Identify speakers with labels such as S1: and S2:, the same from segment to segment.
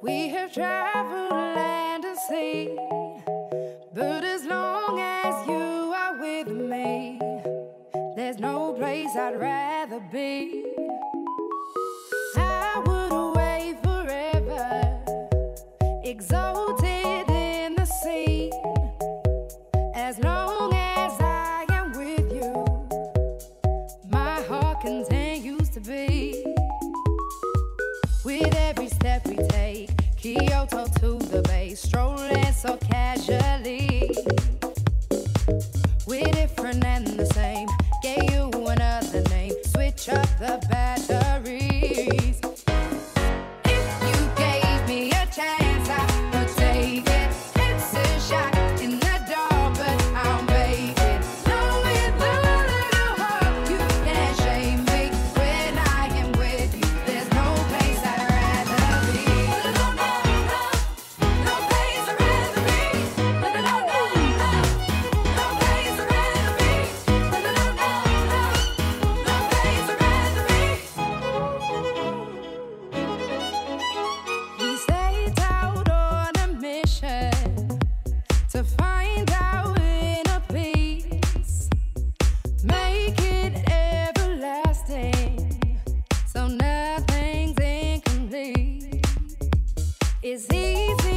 S1: We have traveled land and sea. But as long as you are with me, there's no place I'd rather be. is easy.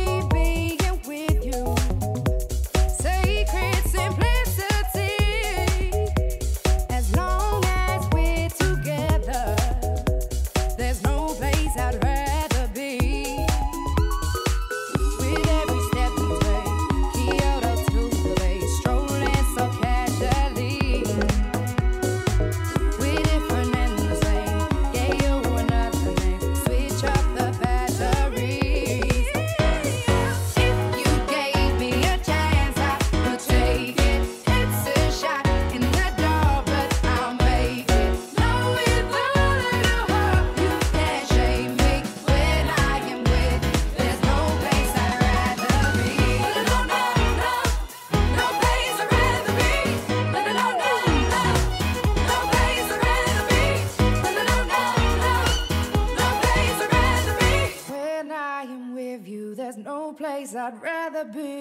S1: I'd rather be.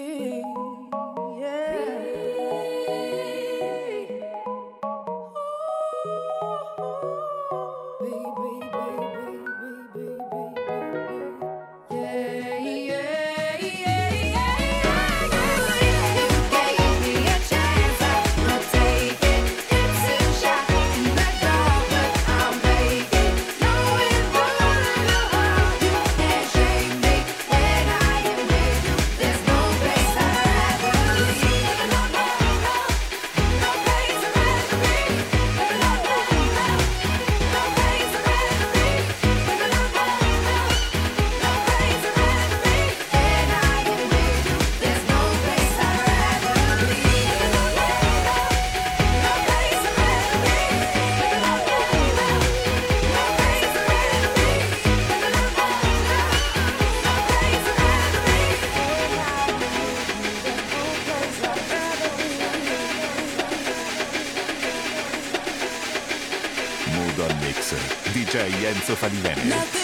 S2: Enzo Falivene.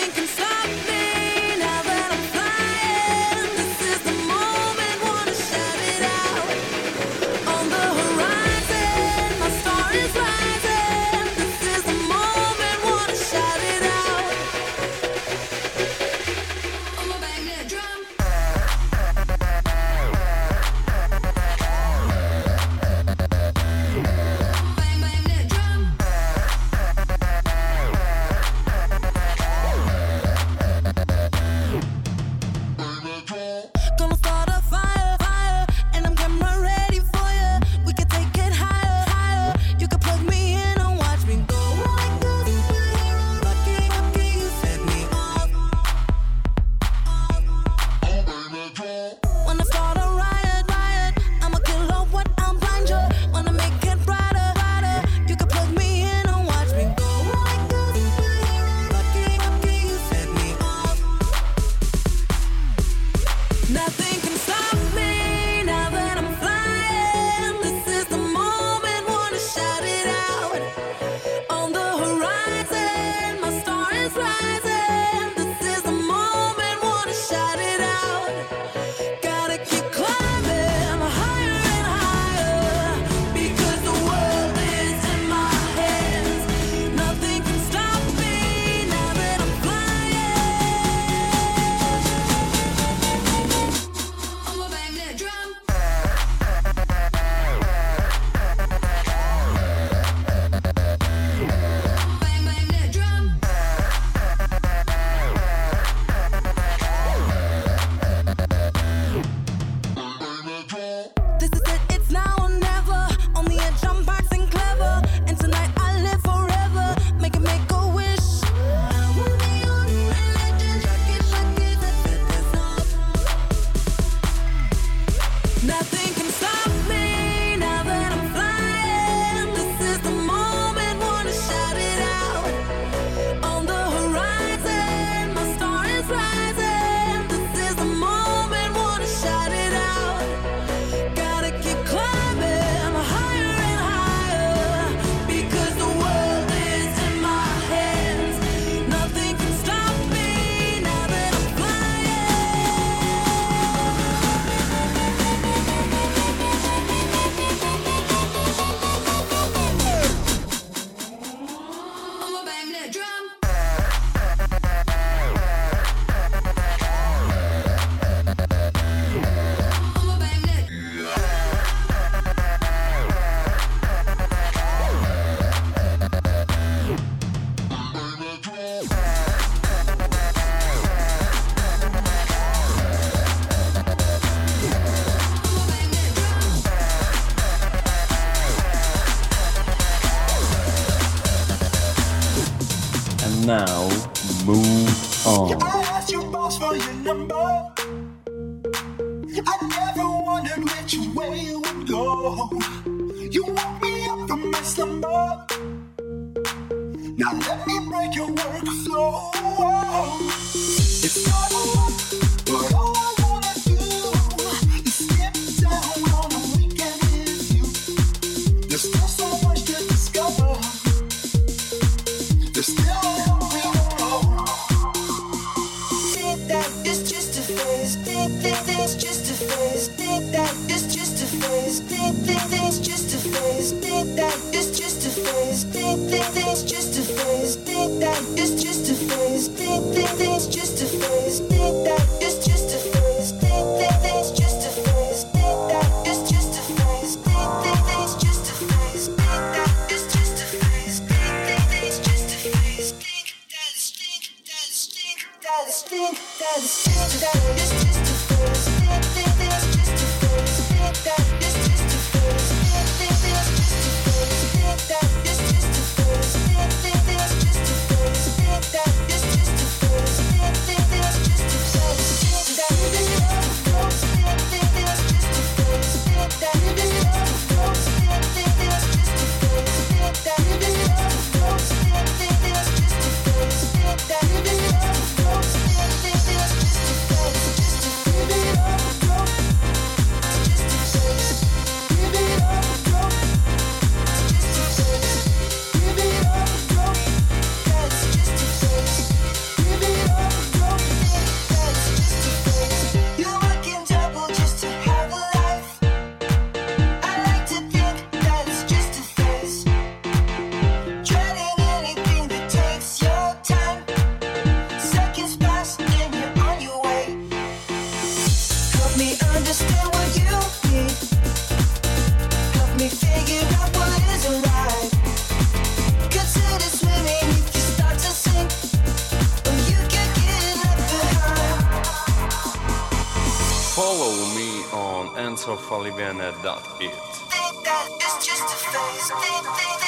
S3: menar that it. Think that it's just a
S4: phase. Think,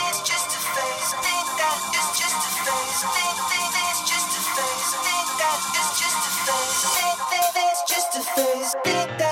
S4: it's just a phase. Think that it's just a phase. Think, it's just a phase. Think that it's just a phase. Think that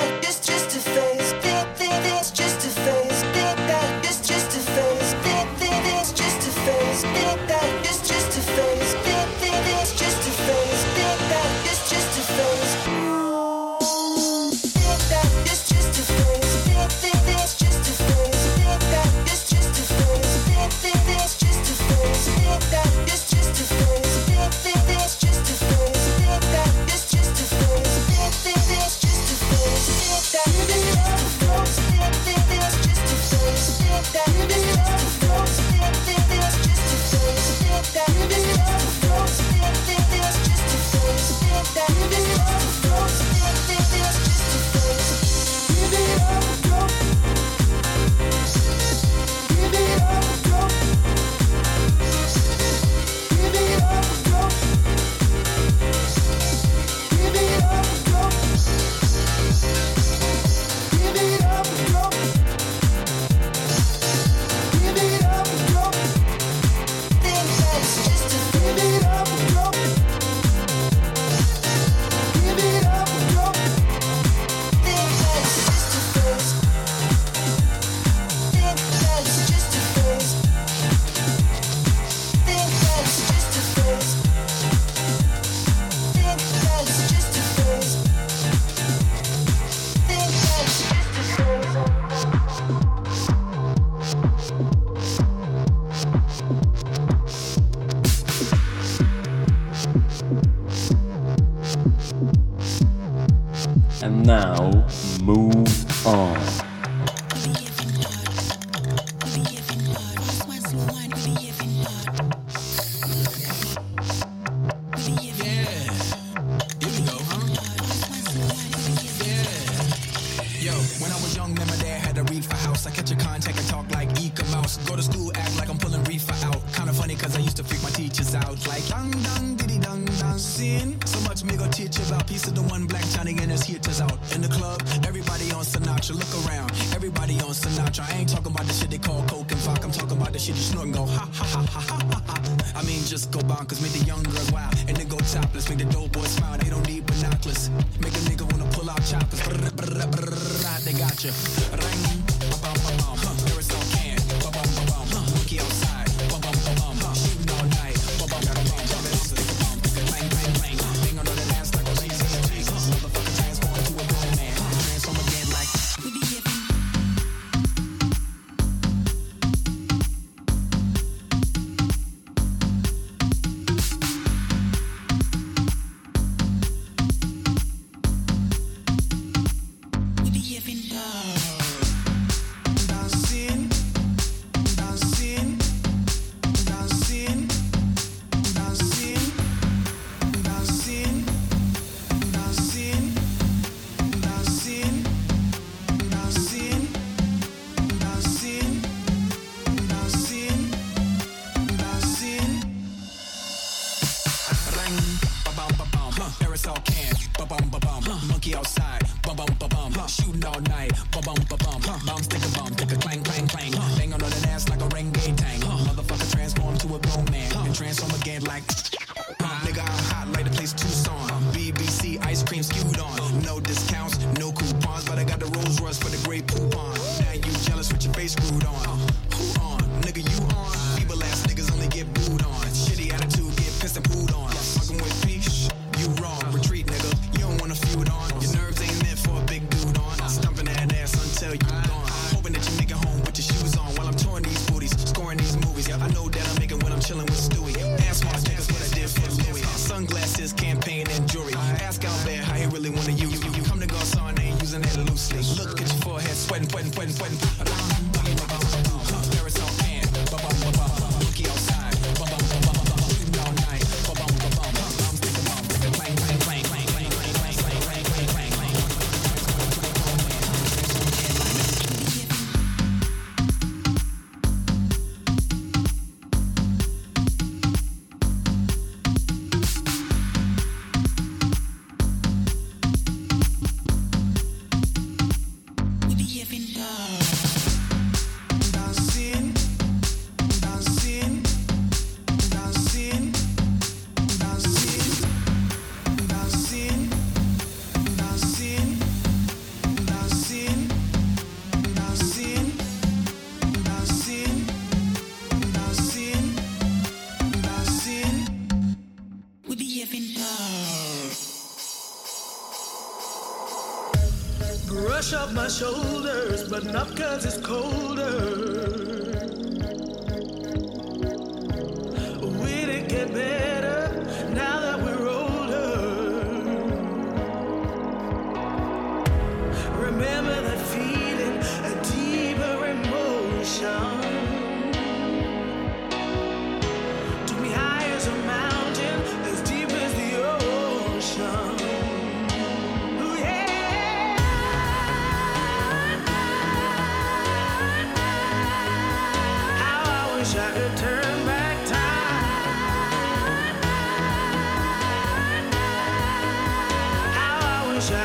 S4: I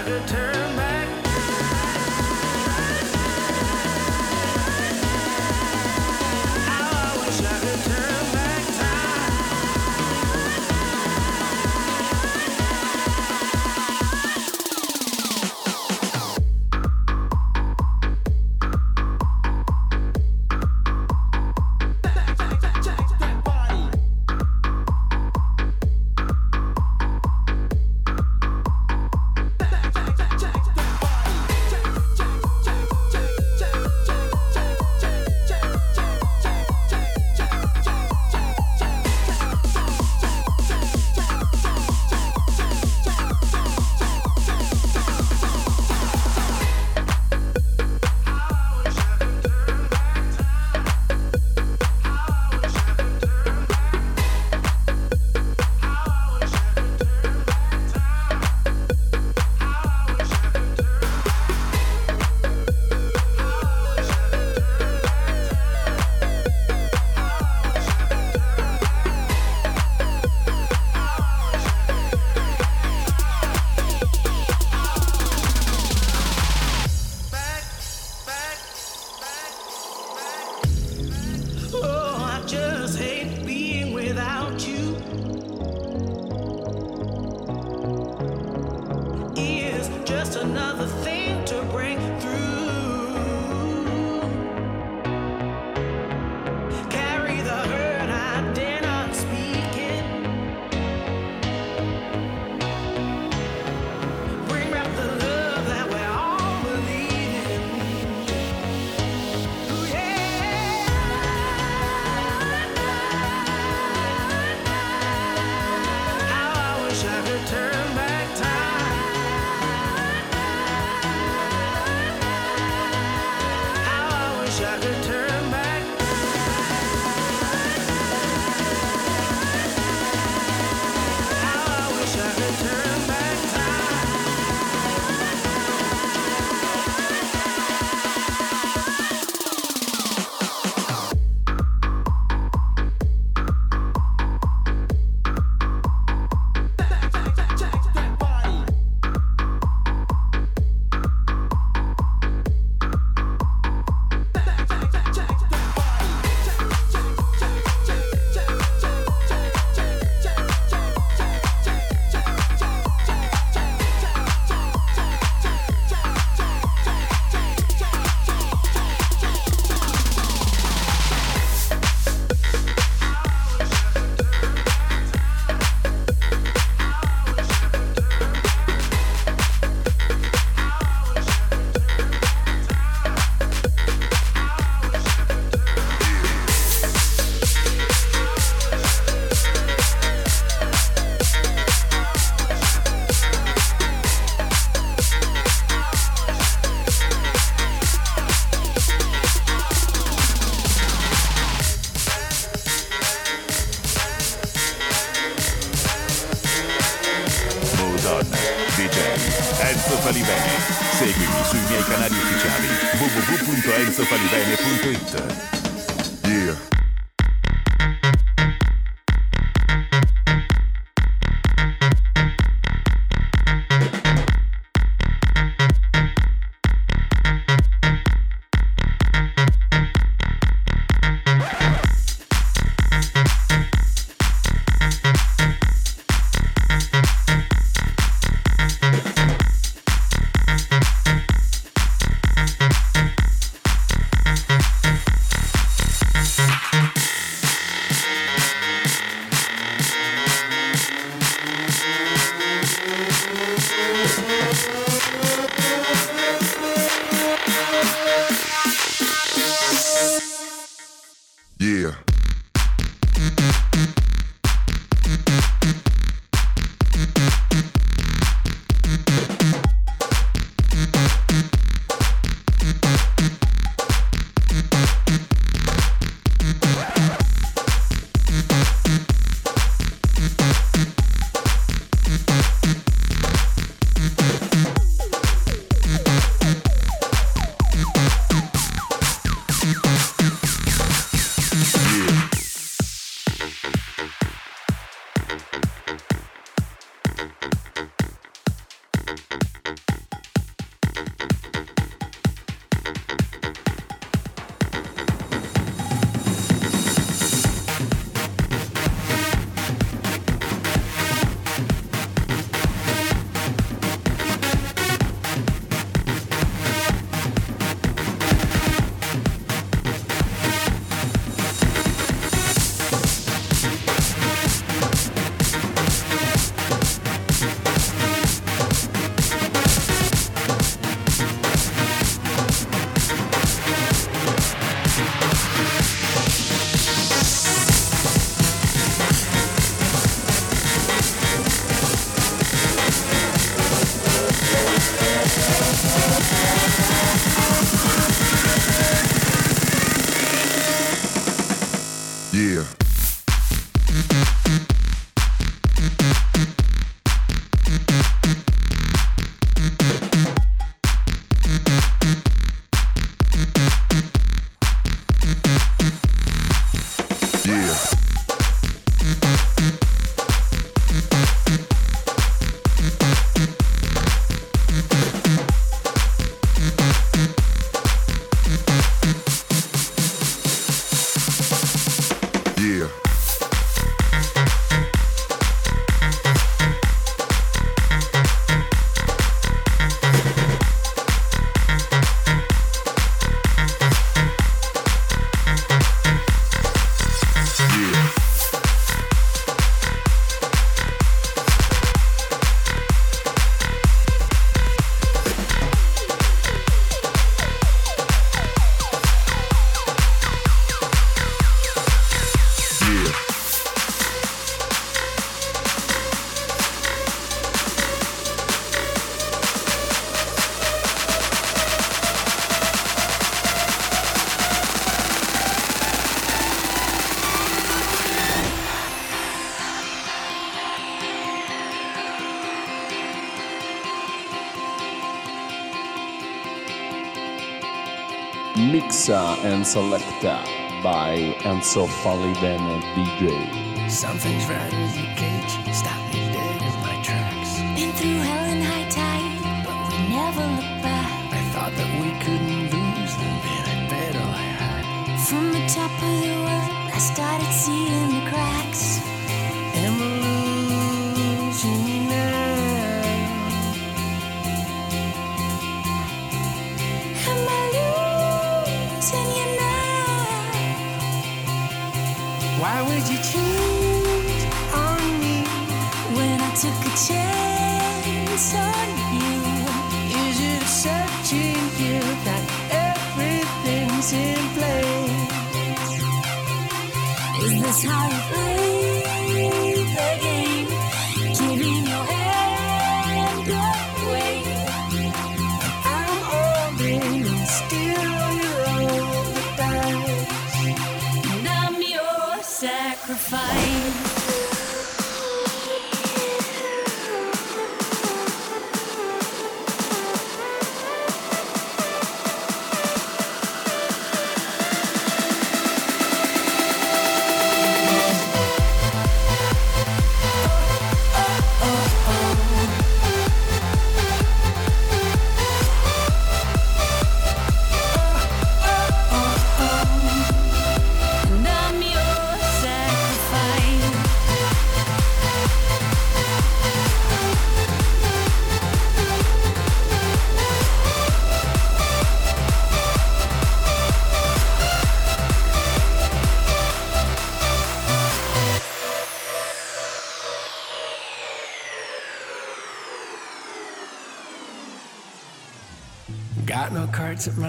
S4: could turn
S5: Yeah.
S6: Time Selector by Enzo Falivene DJ.
S7: Something's right Why would you cheat on me
S2: when I took a chance on you?
S7: Is it that everything's in place?
S2: Is this how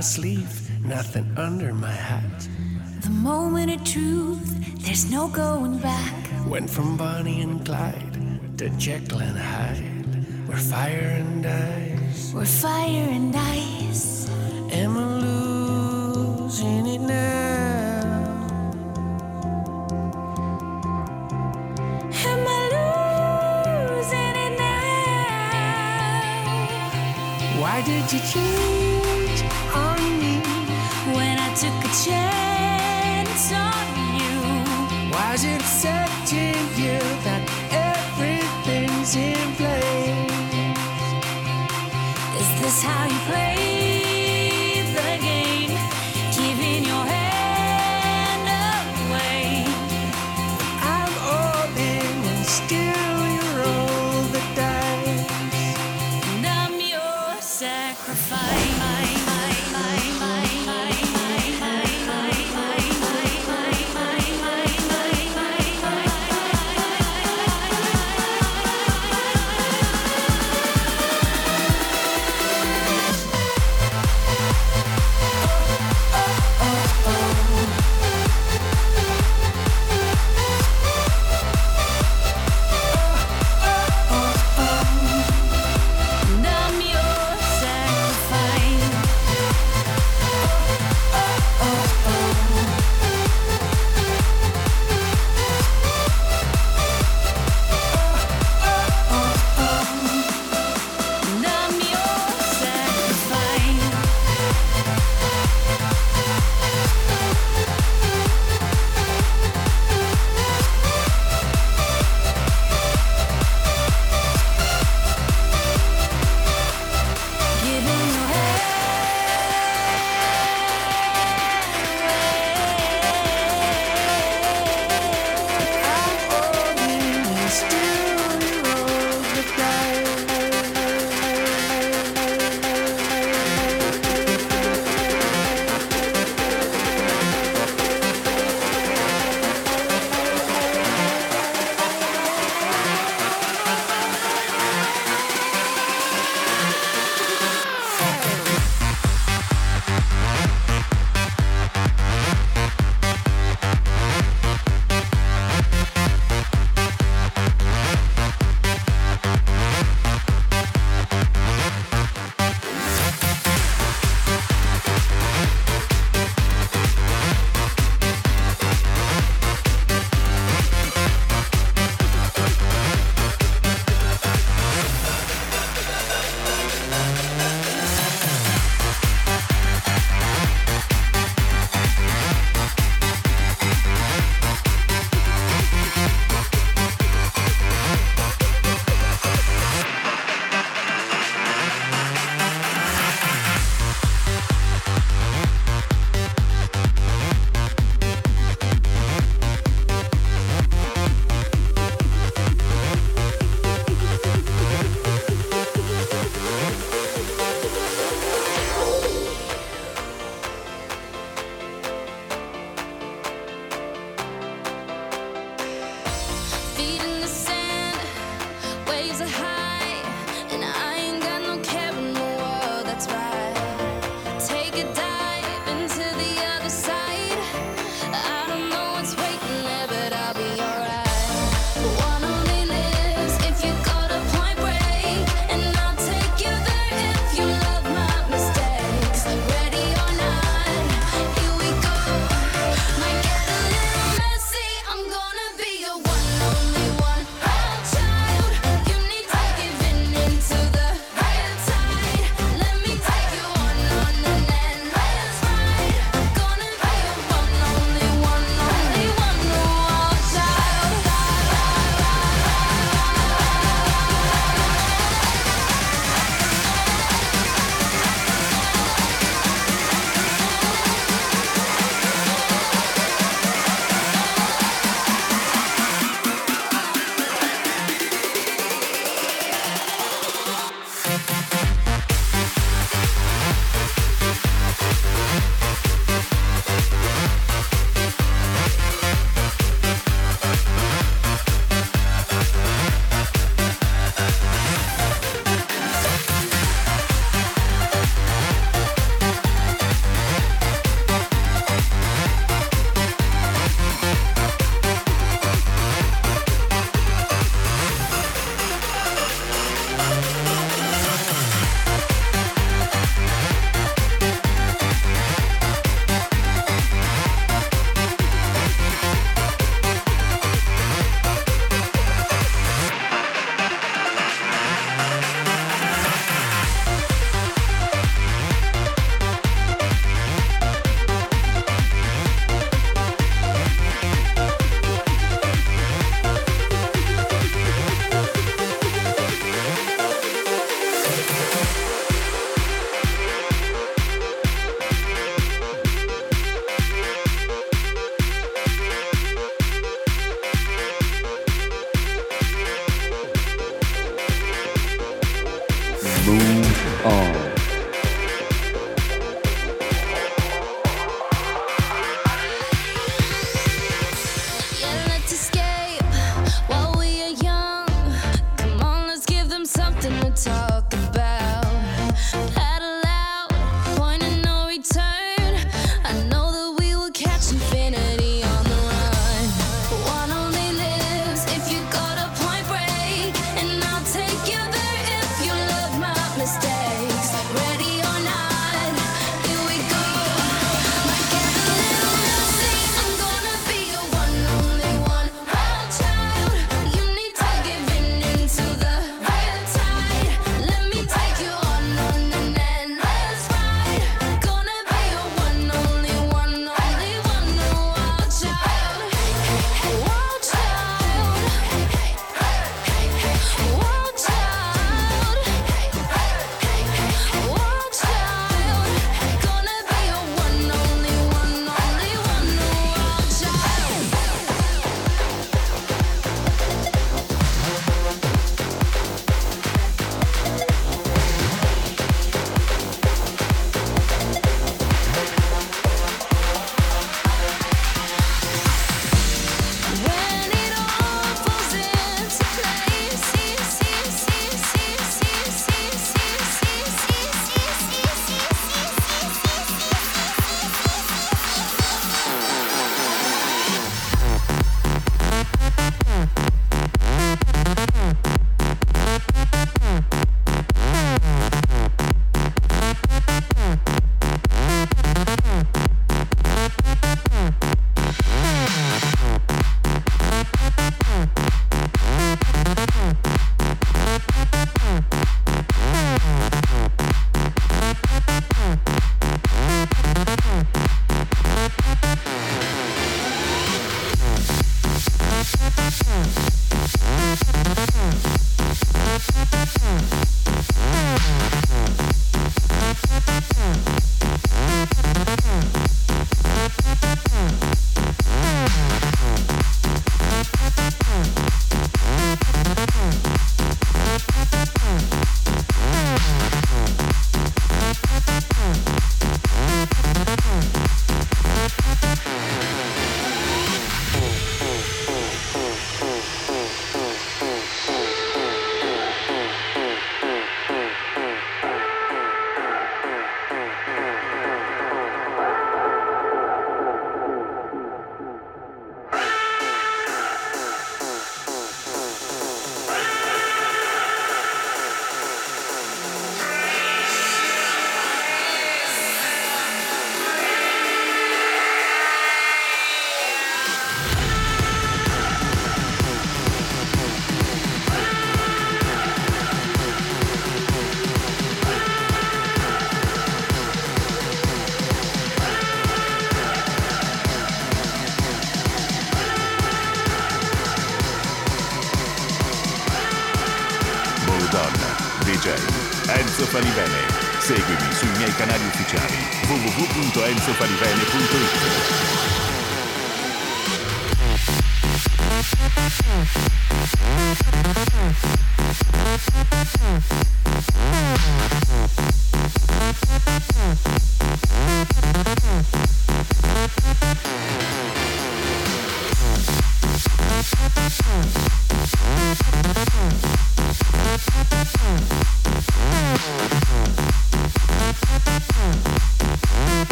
S7: my sleeve, nothing under my hat.
S2: The moment of truth, there's no going back.
S7: Went from Bonnie and Clyde to Jekyll and Hyde. We're fire and ice.
S2: We're fire and ice.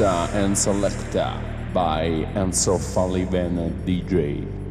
S2: And Selecta by Enzo Falivene DJ.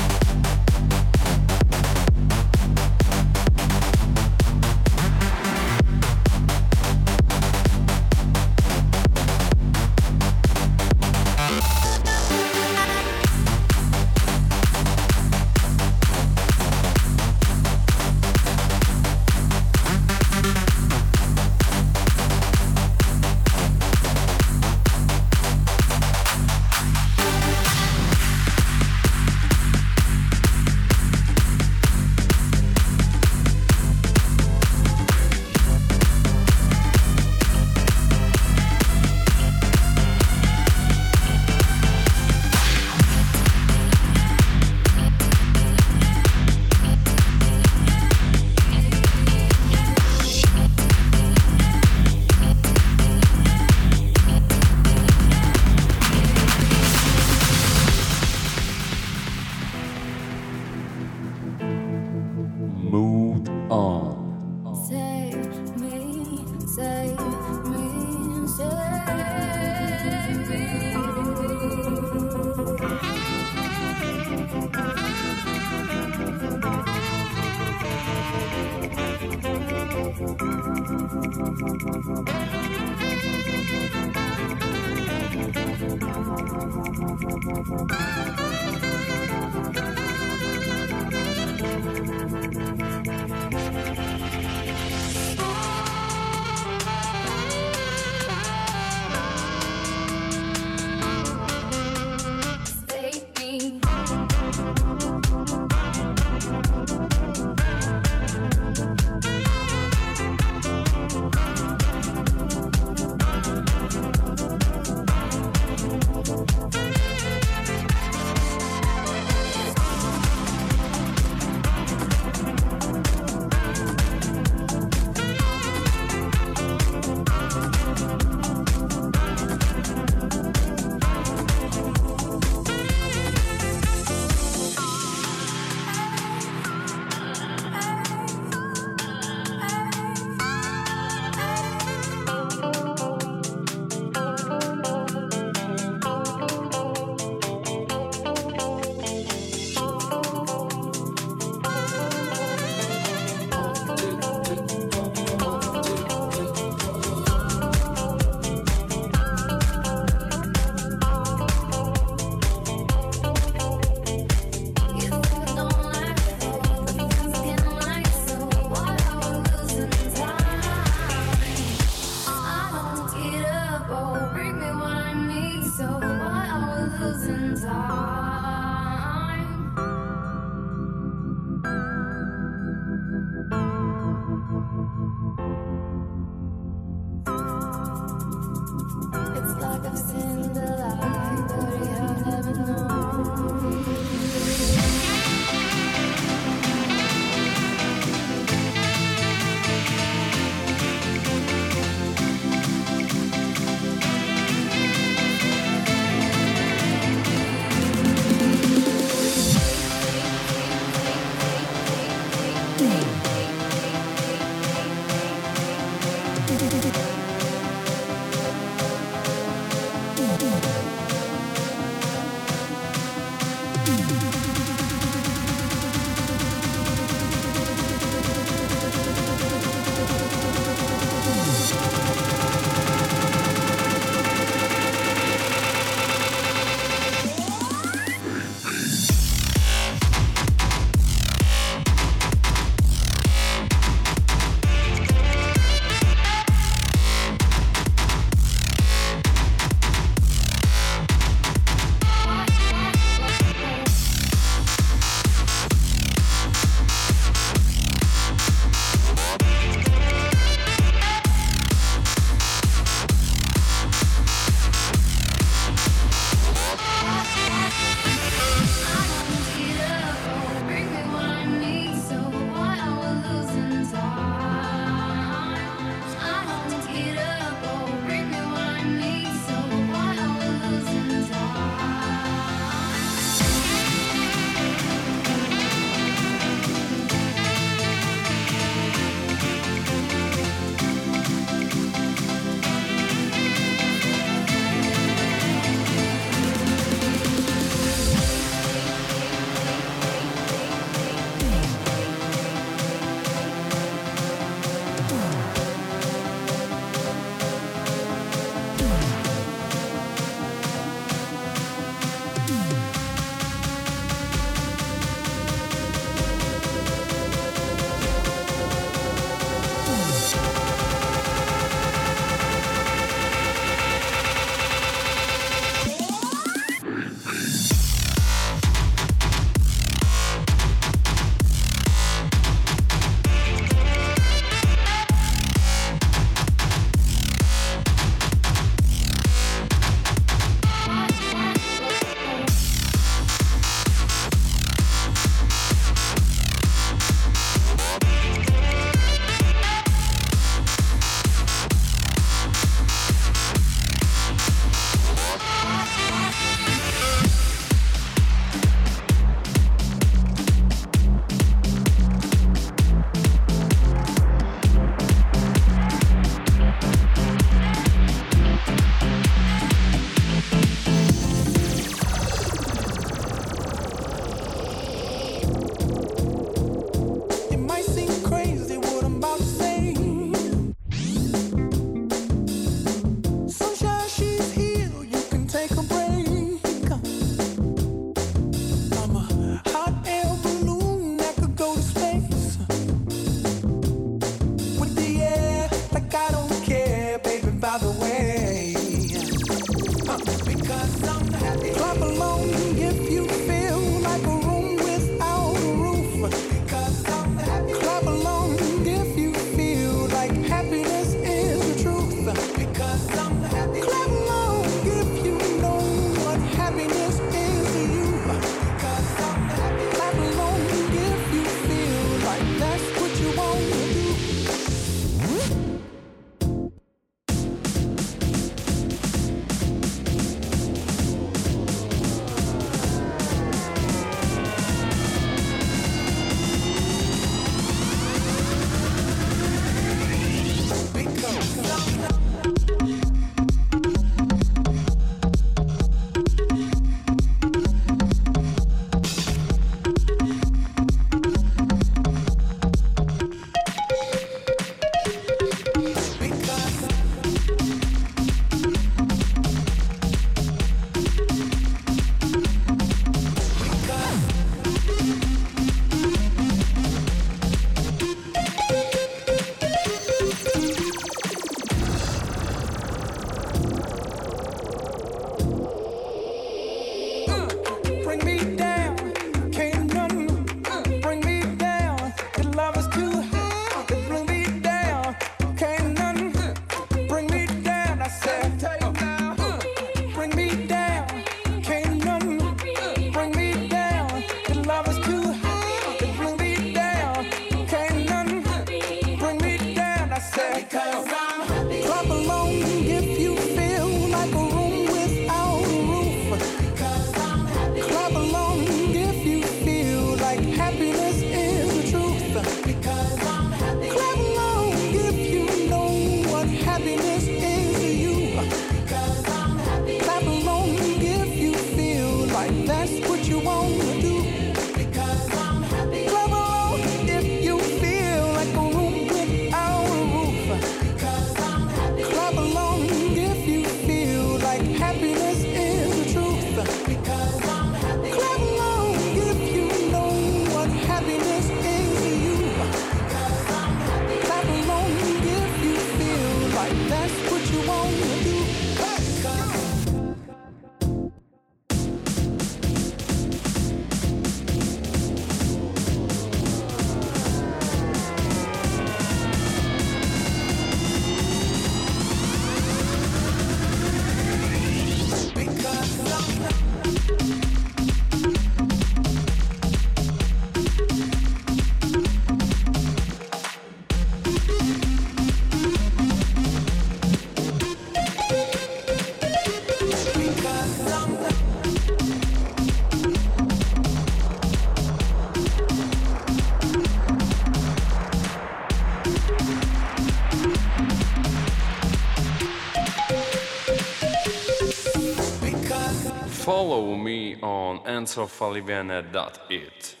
S8: Follow me on enzofalivene.it.